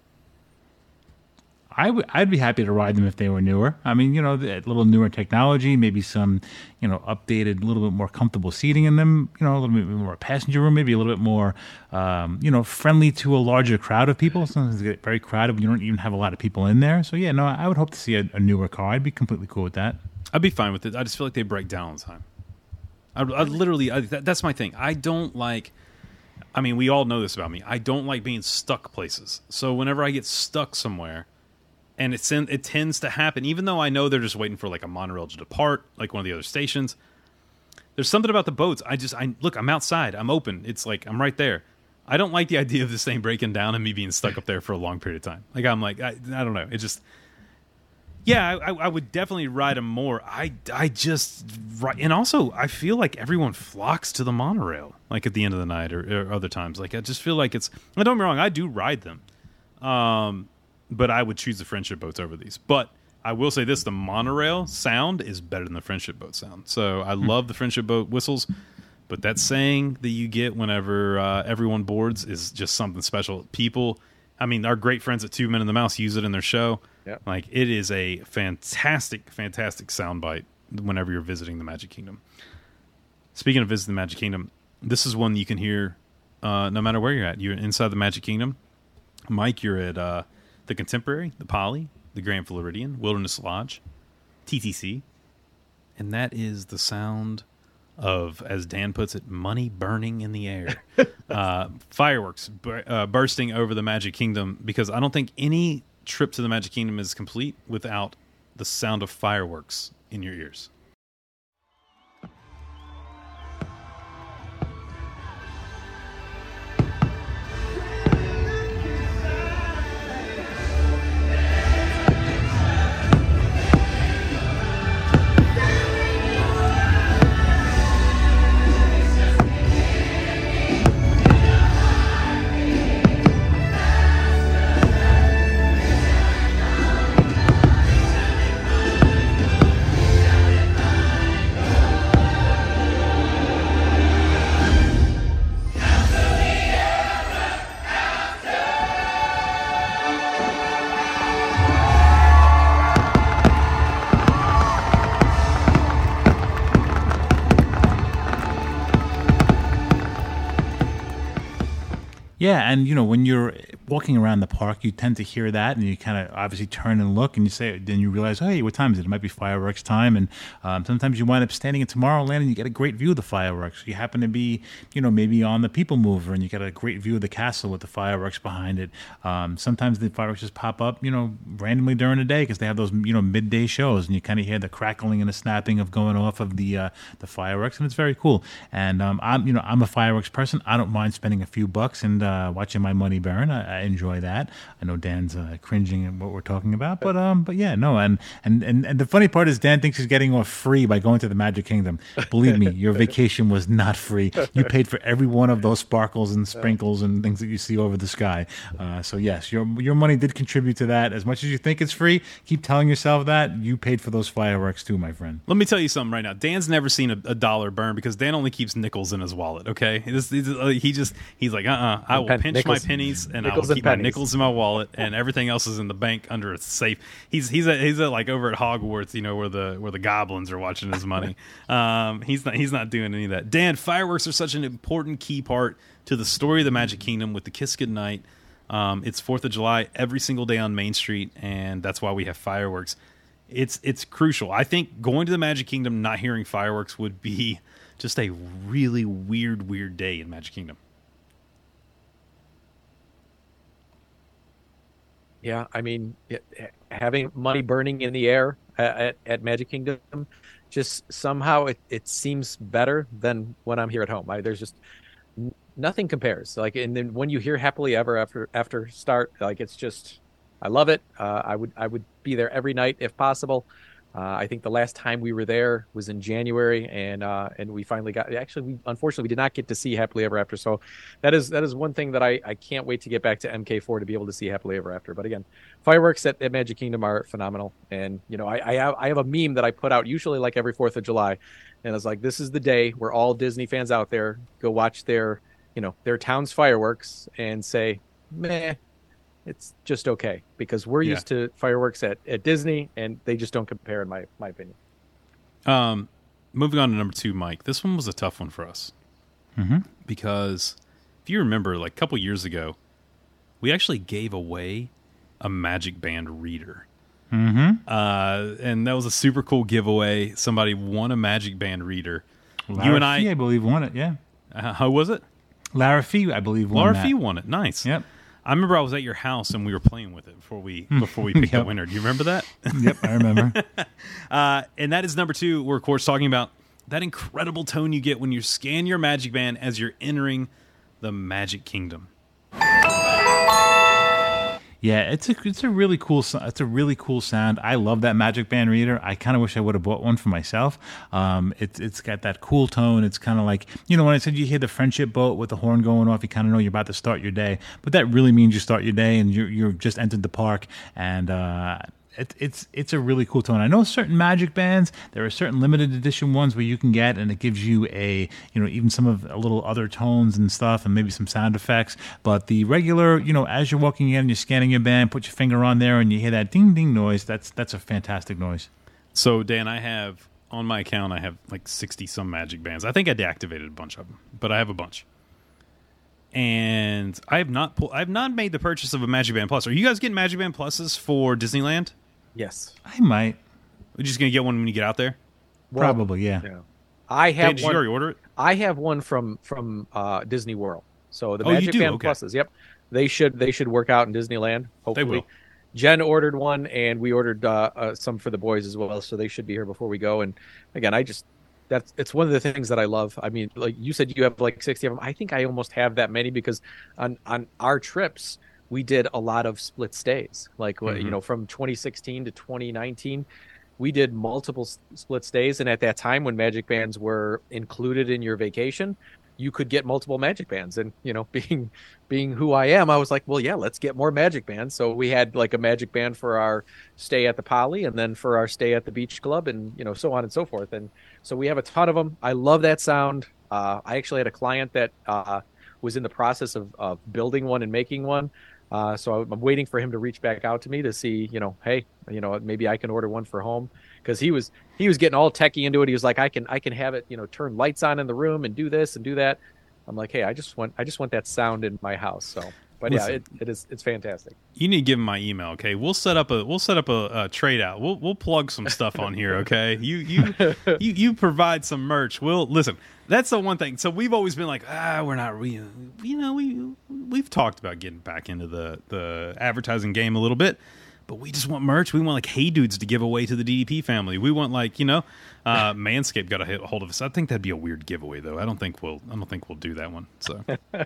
I would I'd be happy to ride them if they were newer. I mean, you know, a little newer technology, maybe some, you know, updated, a little bit more comfortable seating in them. You know, a little bit more passenger room, maybe a little bit more, um, you know, friendly to a larger crowd of people. Sometimes they get very crowded when you don't even have a lot of people in there. So yeah, no, I would hope to see a, a newer car. I'd be completely cool with that. I'd be fine with it. I just feel like they break down all the time. I, I literally, I, that, that's my thing. I don't like I mean, we all know this about me. I don't like being stuck places. So whenever I get stuck somewhere, and it's in, it tends to happen, even though I know they're just waiting for like a monorail to depart, like one of the other stations. There's something about the boats. I just, I look, I'm outside, I'm open. It's like I'm right there. I don't like the idea of this thing breaking down and me being stuck up there for a long period of time. Like I'm like, I, I don't know. It just, yeah, I, I, would definitely ride them more. I, I just, and also I feel like everyone flocks to the monorail, like at the end of the night or, or other times. Like I just feel like it's. I don't get me wrong, I do ride them, um, but I would choose the friendship boats over these. But I will say this: the monorail sound is better than the friendship boat sound. So I Hmm. love the friendship boat whistles, but that saying that you get whenever uh, everyone boards is just something special. People, I mean, our great friends at Two Men and the Mouse use it in their show. Yep. Like it is a fantastic, fantastic soundbite whenever you're visiting the Magic Kingdom. Speaking of visiting the Magic Kingdom, this is one you can hear uh, no matter where you're at. You're inside the Magic Kingdom. Mike, you're at uh, the Contemporary, the Poly, the Grand Floridian, Wilderness Lodge, TTC, and that is the sound of, as Dan puts it, money burning in the air, uh, fireworks bur- uh, bursting over the Magic Kingdom. Because I don't think any trip to the Magic Kingdom is complete without the sound of fireworks in your ears. Yeah, and you know when you're walking around the park, you tend to hear that, and you kind of obviously turn and look, and you say, then you realize, hey, what time is it? It might be fireworks time, and um, sometimes you wind up standing in Tomorrowland, and you get a great view of the fireworks. You happen to be, you know, maybe on the People Mover, and you get a great view of the castle with the fireworks behind it. Um, sometimes the fireworks just pop up, you know, randomly during the day because they have those, you know, midday shows, and you kind of hear the crackling and the snapping of going off of the uh, the fireworks, and it's very cool. And um, I'm, you know, I'm a fireworks person. I don't mind spending a few bucks and uh, watching my money burn. I, I enjoy that. I know Dan's uh, cringing at what we're talking about, but um, but yeah, no, and, and and and the funny part is Dan thinks he's getting off free by going to the Magic Kingdom. Believe me, your vacation was not free. You paid for every one of those sparkles and sprinkles and things that you see over the sky. Uh, so yes, your your money did contribute to that. As much as you think it's free, keep telling yourself that you paid for those fireworks too, my friend. Let me tell you something right now. Dan's never seen a, a dollar burn because Dan only keeps nickels in his wallet. Okay, This- this- uh, he just he's like, uh, uh I will pinch nickels- my pennies and I nickels and keep my pennies. nickels in my wallet, and everything else is in the bank under a safe. He's he's at, he's at like over at Hogwarts, you know, where the where the goblins are watching his money. um, he's not he's not doing any of that. Dan, fireworks are such an important key part to the story of the Magic Kingdom with the Kiss Goodnight. Um, it's Fourth of July every single day on Main Street, and that's why we have fireworks. It's it's crucial. I think going to the Magic Kingdom not hearing fireworks would be just a really weird, weird day in Magic Kingdom. Yeah, I mean, it, having money burning in the air at, at, Magic Kingdom, just somehow it, it seems better than when I'm here at home. I, there's just nothing compares. Like, and then when you hear "Happily Ever After" after start, like it's just, I love it. Uh, I would I would be there every night if possible. Uh, I think the last time we were there was in January, and uh, and we finally got. Actually, we unfortunately we did not get to see Happily Ever After. So that is that is one thing that I, I can't wait to get back to MK4 to be able to see Happily Ever After. But again, fireworks at, at Magic Kingdom are phenomenal, and you know I I have, I have a meme that I put out usually like every Fourth of July, and it's like this is the day where all Disney fans out there go watch their you know their town's fireworks and say meh it's just okay because we're Yeah. used to fireworks at, at Disney and they just don't compare in my my opinion. Um, moving on to number two, Mike. This one was a tough one for us Mhm. because if you remember, like a couple years ago, we actually gave away a Magic Band reader. Mm-hmm. Uh, and that was a super cool giveaway. Somebody won a Magic Band reader. Lara you and I, Fee, I believe, won it. Yeah. Uh, how was it? Lara Fee, I believe, won Laura that. Fee won it. Nice. Yep. I remember I was at your house and we were playing with it before we before we picked the winner. Do you remember that? Yep, I remember. uh, and that is number two. We're of course talking about that incredible tone you get when you scan your Magic Band as you're entering the Magic Kingdom. Yeah, it's a it's a really cool it's a really cool sound. I love that Magic Band reader. I kind of wish I would have bought one for myself. Um, it's it's got that cool tone. It's kind of like you know when I said you hear the friendship boat with the horn going off, you kind of know you're about to start your day. But that really means you start your day and you're you're just entered the park and. Uh, it, it's it's a really cool tone. I know certain Magic bands. There are certain limited edition ones where you can get, and it gives you a you know even some of a little other tones and stuff, and maybe some sound effects. But the regular, you know, as you're walking in, and you're scanning your band, put your finger on there, and you hear that ding ding noise. That's that's a fantastic noise. So Dan, I have on my account I have like sixty some Magic Bands. I think I deactivated a bunch of them, but I have a bunch. And I have not I have not made the purchase of a Magic Band Plus. Are you guys getting Magic Band Pluses for Disneyland? Yes. I might. We're just gonna get one when you get out there. Well, Probably, yeah. I have Dan, did you one, already order it? I have one from from uh, Disney World. So the Oh, you Magic do? Band Okay. Pluses. Yep, they should they should work out in Disneyland. Hopefully, will. Jen ordered one, and we ordered uh, uh, some for the boys as well. So they should be here before we go. And again, I just that's it's one of the things that I love. I mean, like you said, you have like sixty of them. I think I almost have that many because on on our trips we did a lot of split stays. Like what you know, from 2016 to 2019 we did multiple split stays. And at that time when magic bands were included in your vacation you could get multiple magic bands. And you know being being who i am i was like well yeah let's get more magic bands. So we had like a magic band for our stay at the poly and then for our stay at the beach club and you know so on and so forth. And so we have a ton of them i love that sound. Uh, i actually had a client that uh, was in the process of, of building one and making one uh, so I'm waiting for him to reach back out to me to see, you know, hey, you know, maybe I can order one for home because he was he was getting all techie into it. He was like, I can I can have it, you know, turn lights on in the room and do this and do that. I'm like, hey, I just want I just want that sound in my house. So, but Listen. yeah, it, it is it's fantastic. You need to give him my email, okay? We'll set up a we'll set up a, a trade out. We'll we'll plug some stuff on here, okay? You you you you provide some merch. We'll listen. That's the one thing. So we've always been like, ah, we're not we you know we we've talked about getting back into the the advertising game a little bit, but we just want merch. We want like hey dudes to give away to the DDP family. We want like you know, uh, Manscaped got a hold of us. I think that'd be a weird giveaway though. I don't think we'll I don't think we'll do that one. So.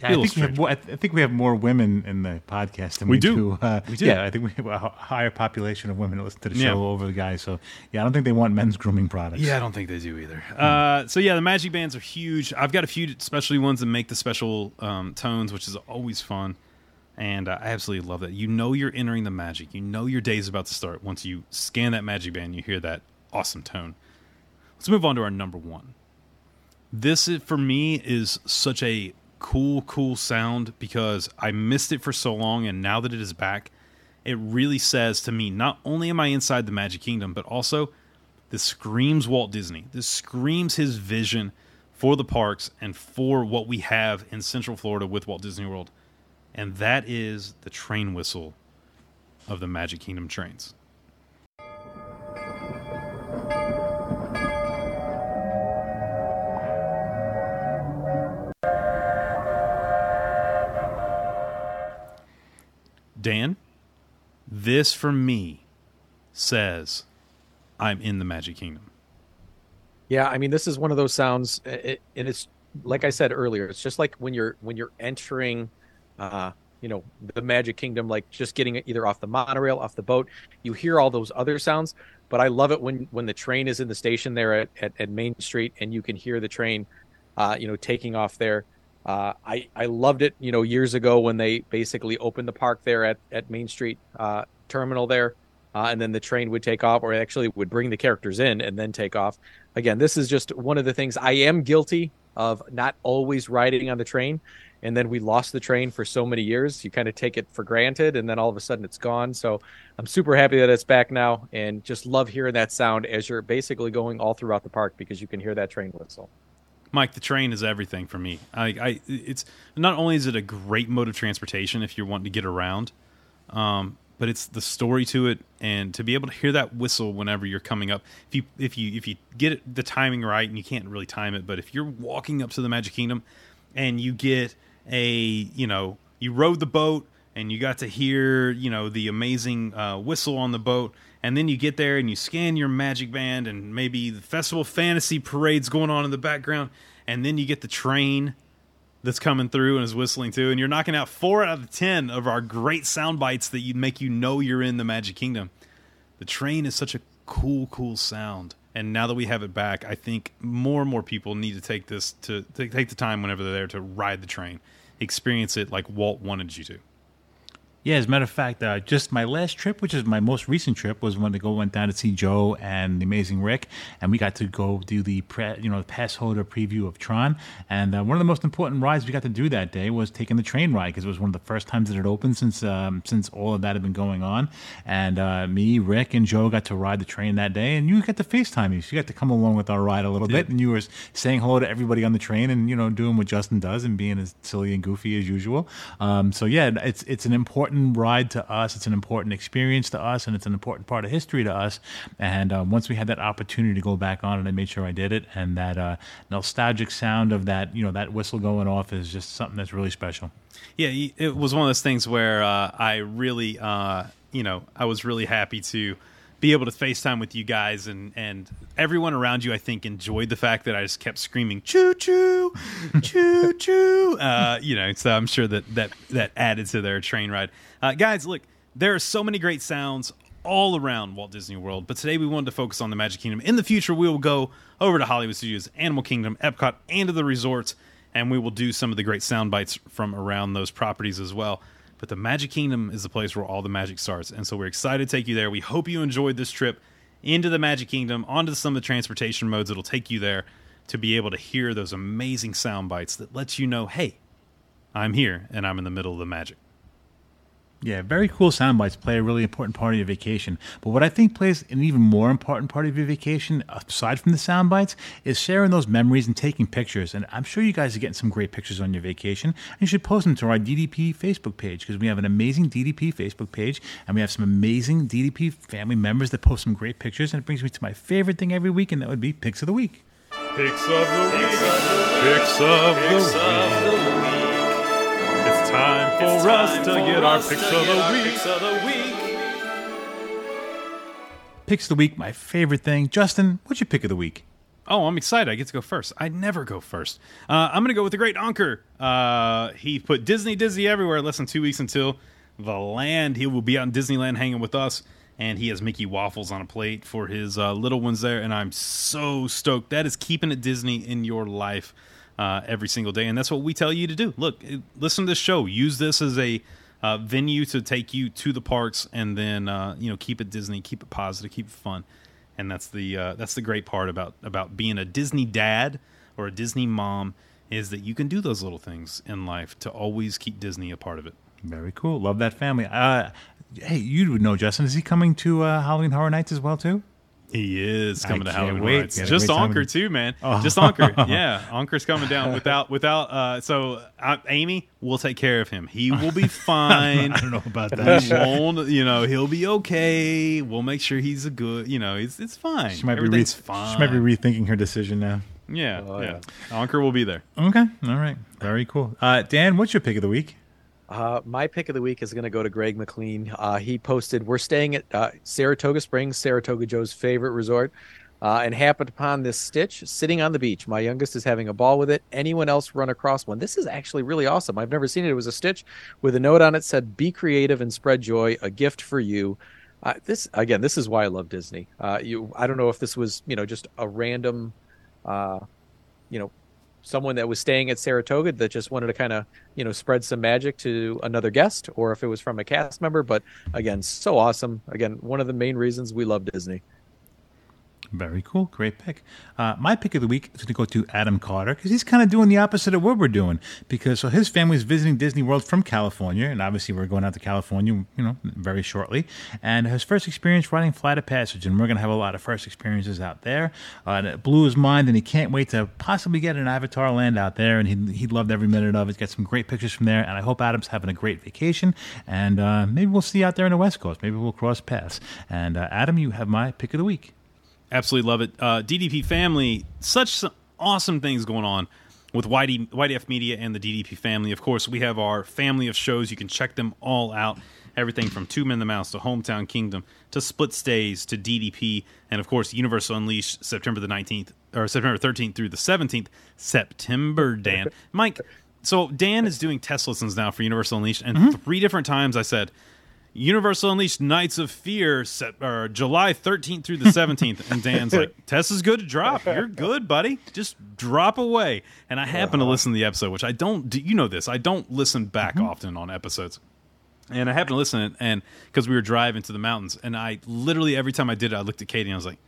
Yeah, I, think we have more, I think we have more women in the podcast than We we, do. Uh, We do. Yeah, I think we have a higher population of women that listen to the show Yeah. over the guys. So yeah, I don't think they want men's grooming products. Yeah, I don't think they do either. Uh, so yeah, the magic bands are huge. I've got a few specialty ones that make the special um, tones, which is always fun, and I absolutely love that. You know you're entering the magic. You know your day is about to start once you scan that magic band. You hear that awesome tone. Let's move on to our number one. This for me is such a cool, cool sound because I missed it for so long, and now that it is back, it really says to me not only am I inside the Magic Kingdom, but also this screams Walt Disney. This screams his vision for the parks and for what we have in Central Florida with Walt Disney World. And that is the train whistle of the Magic Kingdom trains. Dan, this for me says I'm in the Magic Kingdom. Yeah, I mean, this is one of those sounds, i- i- and it's like I said earlier. It's just like when you're when you're entering, uh, you know, the Magic Kingdom, like just getting it either off the monorail, off the boat. You hear all those other sounds, but I love it when when the train is in the station there at, at, at Main Street, and you can hear the train, uh, you know, taking off there. Uh, I I loved it, you know, years ago when they basically opened the park there at at Main Street uh, Terminal there. Uh, and then the train would take off, or actually would bring the characters in and then take off. Again, this is just one of the things I am guilty of not always riding on the train. And then we lost the train for so many years. You kind of take it for granted, and then all of a sudden it's gone. So I'm super happy that it's back now, and just love hearing that sound as you're basically going all throughout the park because you can hear that train whistle. Mike, the train is everything for me. I, I, it's not only is it a great mode of transportation if you're wanting to get around, um, but it's the story to it, and to be able to hear that whistle whenever you're coming up. If you, if you, if you get the timing right, and you can't really time it, but if you're walking up to the Magic Kingdom, and you get a, you know, you rode the boat, and you got to hear, you know, the amazing uh, whistle on the boat, and then you get there and you scan your magic band, and maybe the Festival Fantasy parade's going on in the background, and then you get the train that's coming through and is whistling too, and you're knocking out four out of ten of our great sound bites that you make you know you're in the Magic Kingdom. The train is such a cool, cool sound, and now that we have it back, I think more and more people need to take this to, to take the time whenever they're there to ride the train, experience it like Walt wanted you to. Yeah, as a matter of fact, uh, just my last trip, which is my most recent trip, was when I go went down to see Joe and the Amazing Rick, and we got to go do the pre, you know the pass holder preview of Tron. And uh, one of the most important rides we got to do that day was taking the train ride because it was one of the first times that it opened since um, since all of that had been going on. And uh, me, Rick, and Joe got to ride the train that day, and you got to FaceTime me, so you got to come along with our ride a little bit, and you were saying hello to everybody on the train, and you know doing what Justin does and being as silly and goofy as usual. Um, so yeah, it's it's an important ride to us. It's an important experience to us, and it's an important part of history to us. And uh, once we had that opportunity to go back on it, I made sure I did it. And that uh, nostalgic sound of that, you know, that whistle going off is just something that's really special. Yeah, it was one of those things where uh, I really, uh, you know, I was really happy to be able to FaceTime with you guys and and everyone around you. I think enjoyed the fact that I just kept screaming "choo choo, choo choo." Uh, you know, so I'm sure that that that added to their train ride. Uh, guys, look, there are so many great sounds all around Walt Disney World, but today we wanted to focus on the Magic Kingdom. In the future, we will go over to Hollywood Studios, Animal Kingdom, Epcot, and to the resorts, and we will do some of the great sound bites from around those properties as well. But the Magic Kingdom is the place where all the magic starts, and so we're excited to take you there. We hope you enjoyed this trip into the Magic Kingdom, onto some of the transportation modes that'll take you there to be able to hear those amazing sound bites that lets you know, hey, I'm here and I'm in the middle of the magic. Yeah, very cool sound bites play a really important part of your vacation. But what I think plays an even more important part of your vacation, aside from the sound bites, is sharing those memories and taking pictures. And I'm sure you guys are getting some great pictures on your vacation. And you should post them to our DDP Facebook page because we have an amazing DDP Facebook page and we have some amazing DDP family members that post some great pictures. And it brings me to my favorite thing every week, and that would be Picks of the Week. Picks of the week. Picks of the week. It's time for us to get our picks of the week. Picks of the Week, my favorite thing. Justin, what's your pick of the week? Oh, I'm excited. I get to go first. I never go first. Uh, I'm going to go with the great Onker. Uh, he put Disney, Disney everywhere less than two weeks until the land. He will be out in Disneyland hanging with us. And he has Mickey waffles on a plate for his uh, little ones there. And I'm so stoked. That is keeping it Disney in your life uh, every single day. And that's what we tell you to do. Look, listen to this show. Use this as a uh, venue to take you to the parks and then, uh, you know, keep it Disney, keep it positive, keep it fun and that's the uh, that's the great part about about being a Disney dad or a Disney mom is that you can do those little things in life to always keep Disney a part of it. Very cool. Love that family. Uh, hey, you know, Justin. Is he coming to uh, Halloween Horror Nights as well too? He is coming I to can't Halloween wait. Horror Nights. Got a Just great time Anker too, man. Oh. Just Anker. Yeah, Anker's coming down without without. Uh, so uh, Amy, we'll take care of him. He will be fine. I don't know about that. He won't, you know, he'll be okay. We'll make sure he's a good. You know, it's it's fine. She might be re- Everything's she might be rethinking her decision now. yeah, Oh, yeah. Anker will be there. Okay, all right, very cool. Uh, Dan, what's your pick of the week? Uh, my pick of the week is going to go to Greg McLean. Uh, he posted, "We're staying at uh, Saratoga Springs, Saratoga Joe's favorite resort, uh, and happened upon this stitch sitting on the beach. My youngest is having a ball with it. Anyone else run across one? This is actually really awesome. I've never seen it. It was a stitch with a note on it said, "Be creative and spread joy. A gift for you." Uh, this again, this is why I love Disney. Uh, you, I don't know if this was you know just a random, you know, someone that was staying at Saratoga that just wanted to kind of, you know, spread some magic to another guest, or if it was from a cast member. But again, so awesome. Again, one of the main reasons we love Disney. Very cool. Great pick. Uh, my pick of the week is going to go to Adam Carter because he's kind of doing the opposite of what we're doing. Because so his family is visiting Disney World from California, and obviously we're going out to California, you know, very shortly. And his first experience riding Flight of Passage, and we're going to have a lot of first experiences out there. Uh, and it blew his mind, and he can't wait to possibly get an Avatar land out there. And he he loved every minute of it. Got some great pictures from there, and I hope Adam's having a great vacation. And uh, maybe we'll see you out there in the West Coast. Maybe we'll cross paths. And uh, Adam, you have my pick of the week. Absolutely love it. Uh, DDP family, such awesome things going on with YD, YDF Media and the DDP family. Of course, we have our family of shows. You can check them all out. Everything from Two Men the Mouse to Hometown Kingdom to Split Stays to DDP, and of course, Universal Unleashed September the 19th or September 13th through the 17th. September, Dan. Mike, so Dan is doing test listens now for Universal Unleashed, and three different times I said, Universal Unleashed Nights of Fear, set, or July 13th through the 17th. And Dan's like, Tess is good to drop. You're good, buddy. Just drop away. And I happen to listen to the episode, which I don't, you know this? I don't listen back mm-hmm. often on episodes. And I happened to listen, and because we were driving to the mountains, and I literally, every time I did it, I looked at Katie and I was like,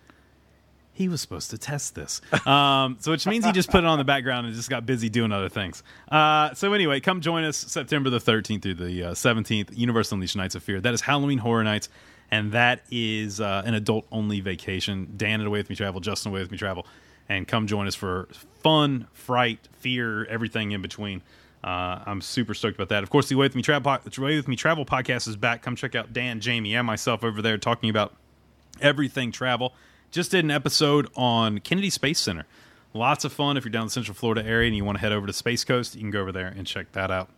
he was supposed to test this. Um, so which means he just put it on the background and just got busy doing other things. Uh, so anyway, come join us September the 13th through the uh, 17th, Universal Unleashed Nights of Fear. That is Halloween Horror Nights, and that is uh, an adult only vacation. Dan at Away With Me Travel, Justin Away With Me Travel, and come join us for fun, fright, fear, everything in between. Uh, I'm super stoked about that. Of course, the Away With Me Travel, Away With Me Travel podcast is back. Come check out Dan, Jamie, and myself over there talking about everything travel. Just did an episode on Kennedy Space Center. Lots of fun if you're down in the Central Florida area and you want to head over to Space Coast. You can go over there and check that out.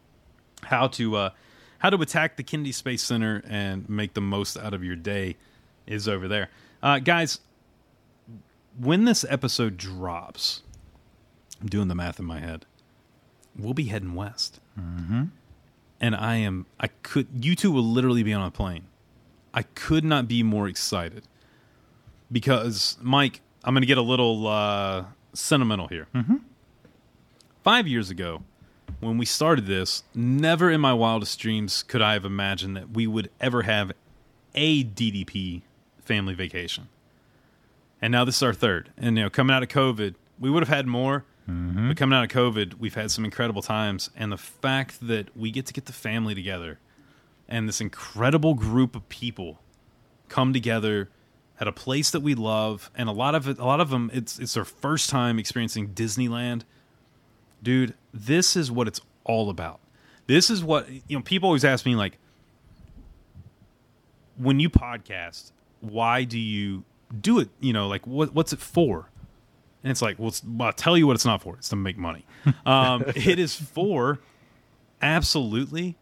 How to uh, how to attack the Kennedy Space Center and make the most out of your day is over there, uh, guys. When this episode drops, I'm doing the math in my head. We'll be heading west, Mm-hmm. and I am. I could. You two will literally be on a plane. I could not be more excited because Mike, I'm going to get a little uh, sentimental here. Mm-hmm. Five years ago, when we started this, never in my wildest dreams could I have imagined that we would ever have a DDP family vacation. And now this is our third. And you know, coming out of COVID, we would have had more. Mm-hmm. But coming out of COVID, we've had some incredible times, and the fact that we get to get the family together and this incredible group of people come together at a place that we love, and a lot of it, a lot of them, it's it's their first time experiencing Disneyland. Dude, this is what it's all about. This is what you know. People always ask me like, when you podcast, why do you do it? You know, like what what's it for? And it's like, well, it's, well, I'll tell you what it's not for. It's to make money. Um, it is for absolutely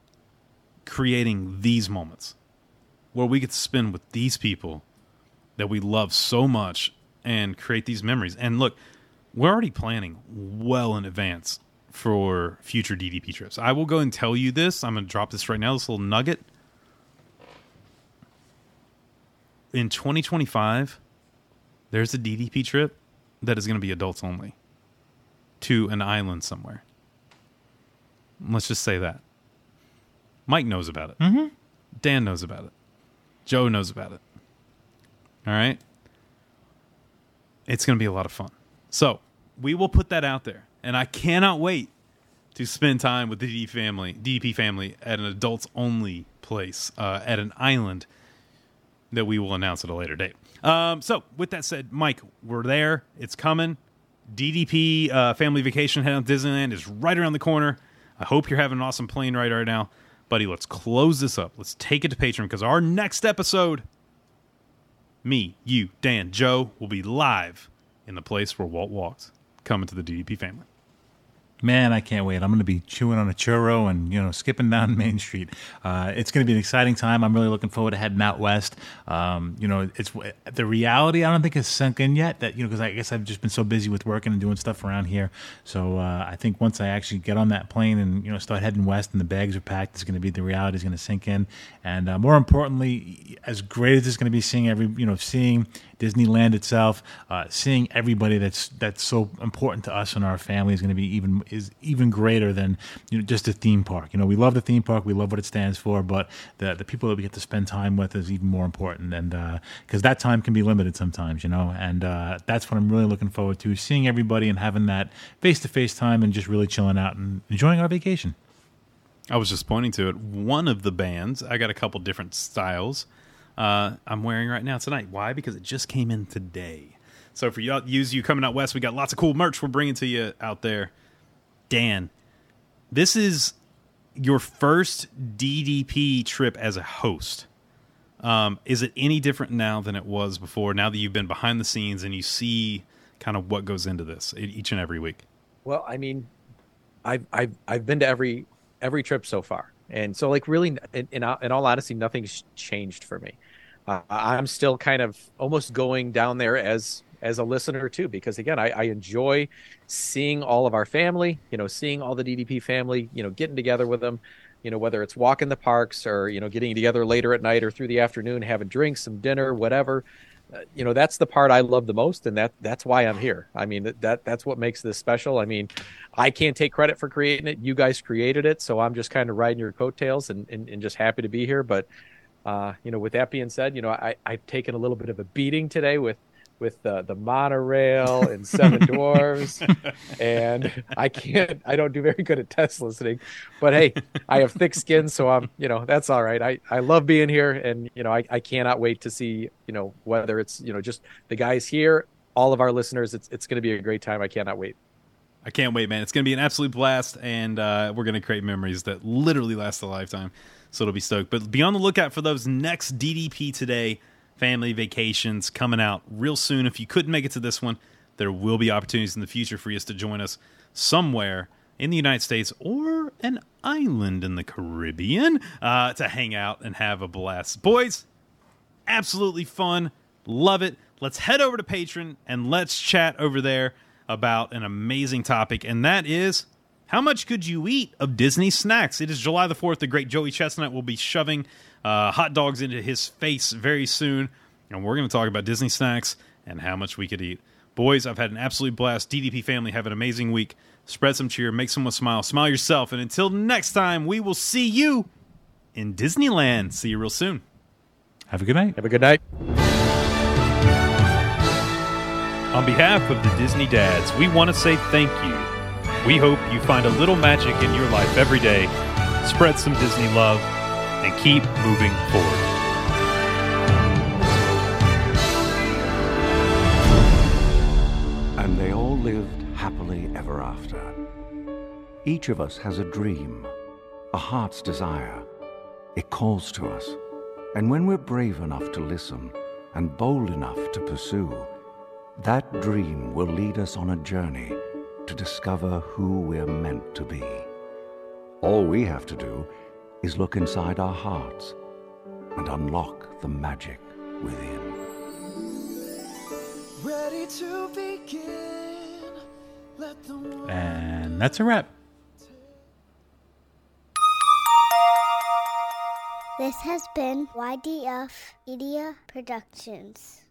creating these moments where we get to spend with these people that we love so much and create these memories. And look, we're already planning well in advance for future DDP trips. I will go and tell you this. I'm going to drop this right now, this little nugget. In 2025, there's a DDP trip that is going to be adults only to an island somewhere. Let's just say that. Mike knows about it. Mm-hmm. Dan knows about it. Joe knows about it. All right. It's going to be a lot of fun. So we will put that out there, and I cannot wait to spend time with the DDP family, DDP family, at an adults only place uh, at an island that we will announce at a later date. Um, so with that said, Mike, we're there. It's coming. DDP uh, family vacation head on Disneyland is right around the corner. I hope you're having an awesome plane ride right now, buddy. Let's close this up. Let's take it to Patreon because our next episode me, you, Dan, Joe will be live in the place where Walt walks, coming to the DDP family. Man, I can't wait. I'm going to be chewing on a churro and, you know, skipping down Main Street. Uh, it's going to be an exciting time. I'm really looking forward to heading out west. Um, you know, it's the reality I don't think has sunk in yet that, you know, because I guess I've just been so busy with working and doing stuff around here. So uh, I think once I actually get on that plane and, you know, start heading west and the bags are packed, it's going to be the reality is going to sink in. And uh, more importantly, as great as it's going to be seeing every, you know, seeing Disneyland itself, uh, seeing everybody that's that's so important to us and our family is going to be even is even greater than you know just a theme park. You know, we love the theme park, we love what it stands for, but the the people that we get to spend time with is even more important, and because uh, that time can be limited sometimes, you know, and uh, that's what I'm really looking forward to: seeing everybody and having that face to face time and just really chilling out and enjoying our vacation. I was just pointing to it. One of the bands, I got a couple different styles uh, I'm wearing right now tonight. Why? Because it just came in today. So for y'all, use you coming out west, we got lots of cool merch we're bringing to you out there. Dan, this is your first DDP trip as a host. Um, is it any different now than it was before? Now that you've been behind the scenes and you see kind of what goes into this each and every week. Well, I mean, I've I've I've been to every every trip so far, and so like really, in in, in all honesty, nothing's changed for me. Uh, I'm still kind of almost going down there as as a listener too, because again, I, I enjoy seeing all of our family. You know, seeing all the DDP family. You know, getting together with them. You know, whether it's walking the parks or you know getting together later at night or through the afternoon, having drinks, some dinner, whatever. Uh, you know that's the part I love the most, and that that's why I'm here. I mean that that's what makes this special. I mean, I can't take credit for creating it. You guys created it, so I'm just kind of riding your coattails and, and, and just happy to be here. But uh, you know, with that being said, you know, I, I've taken a little bit of a beating today with with uh, the monorail and Seven Dwarves, and I can't. I don't do very good at test listening, but hey, I have thick skin, so I'm. You know, that's all right. I I love being here, and you know, I I cannot wait to see. You know, whether it's you know just the guys here, all of our listeners. It's it's going to be a great time. I cannot wait. I can't wait, man. It's going to be an absolute blast, and uh, we're going to create memories that literally last a lifetime. So it'll be stoked. But be on the lookout for those next DDP today family vacations coming out real soon. If you couldn't make it to this one, there will be opportunities in the future for you to join us somewhere in the United States or an island in the Caribbean uh, to hang out and have a blast. Boys, absolutely fun. Love it. Let's head over to Patreon and let's chat over there about an amazing topic, and that is how much could you eat of Disney snacks? It is July the 4th. The great Joey Chestnut will be shoving uh, hot dogs into his face very soon. And we're going to talk about Disney snacks and how much we could eat. Boys, I've had an absolute blast. DDP family, have an amazing week. Spread some cheer, make someone smile, smile yourself. And until next time, we will see you in Disneyland. See you real soon. Have a good night. Have a good night. On behalf of the Disney Dads, we want to say thank you. We hope you find a little magic in your life every day, spread some Disney love, and keep moving forward. And they all lived happily ever after. Each of us has a dream, a heart's desire. It calls to us. And when we're brave enough to listen and bold enough to pursue, that dream will lead us on a journey to discover who we're meant to be. All we have to do is look inside our hearts and unlock the magic within. Ready to begin. Let the And that's a wrap. This has been YDF Media Productions.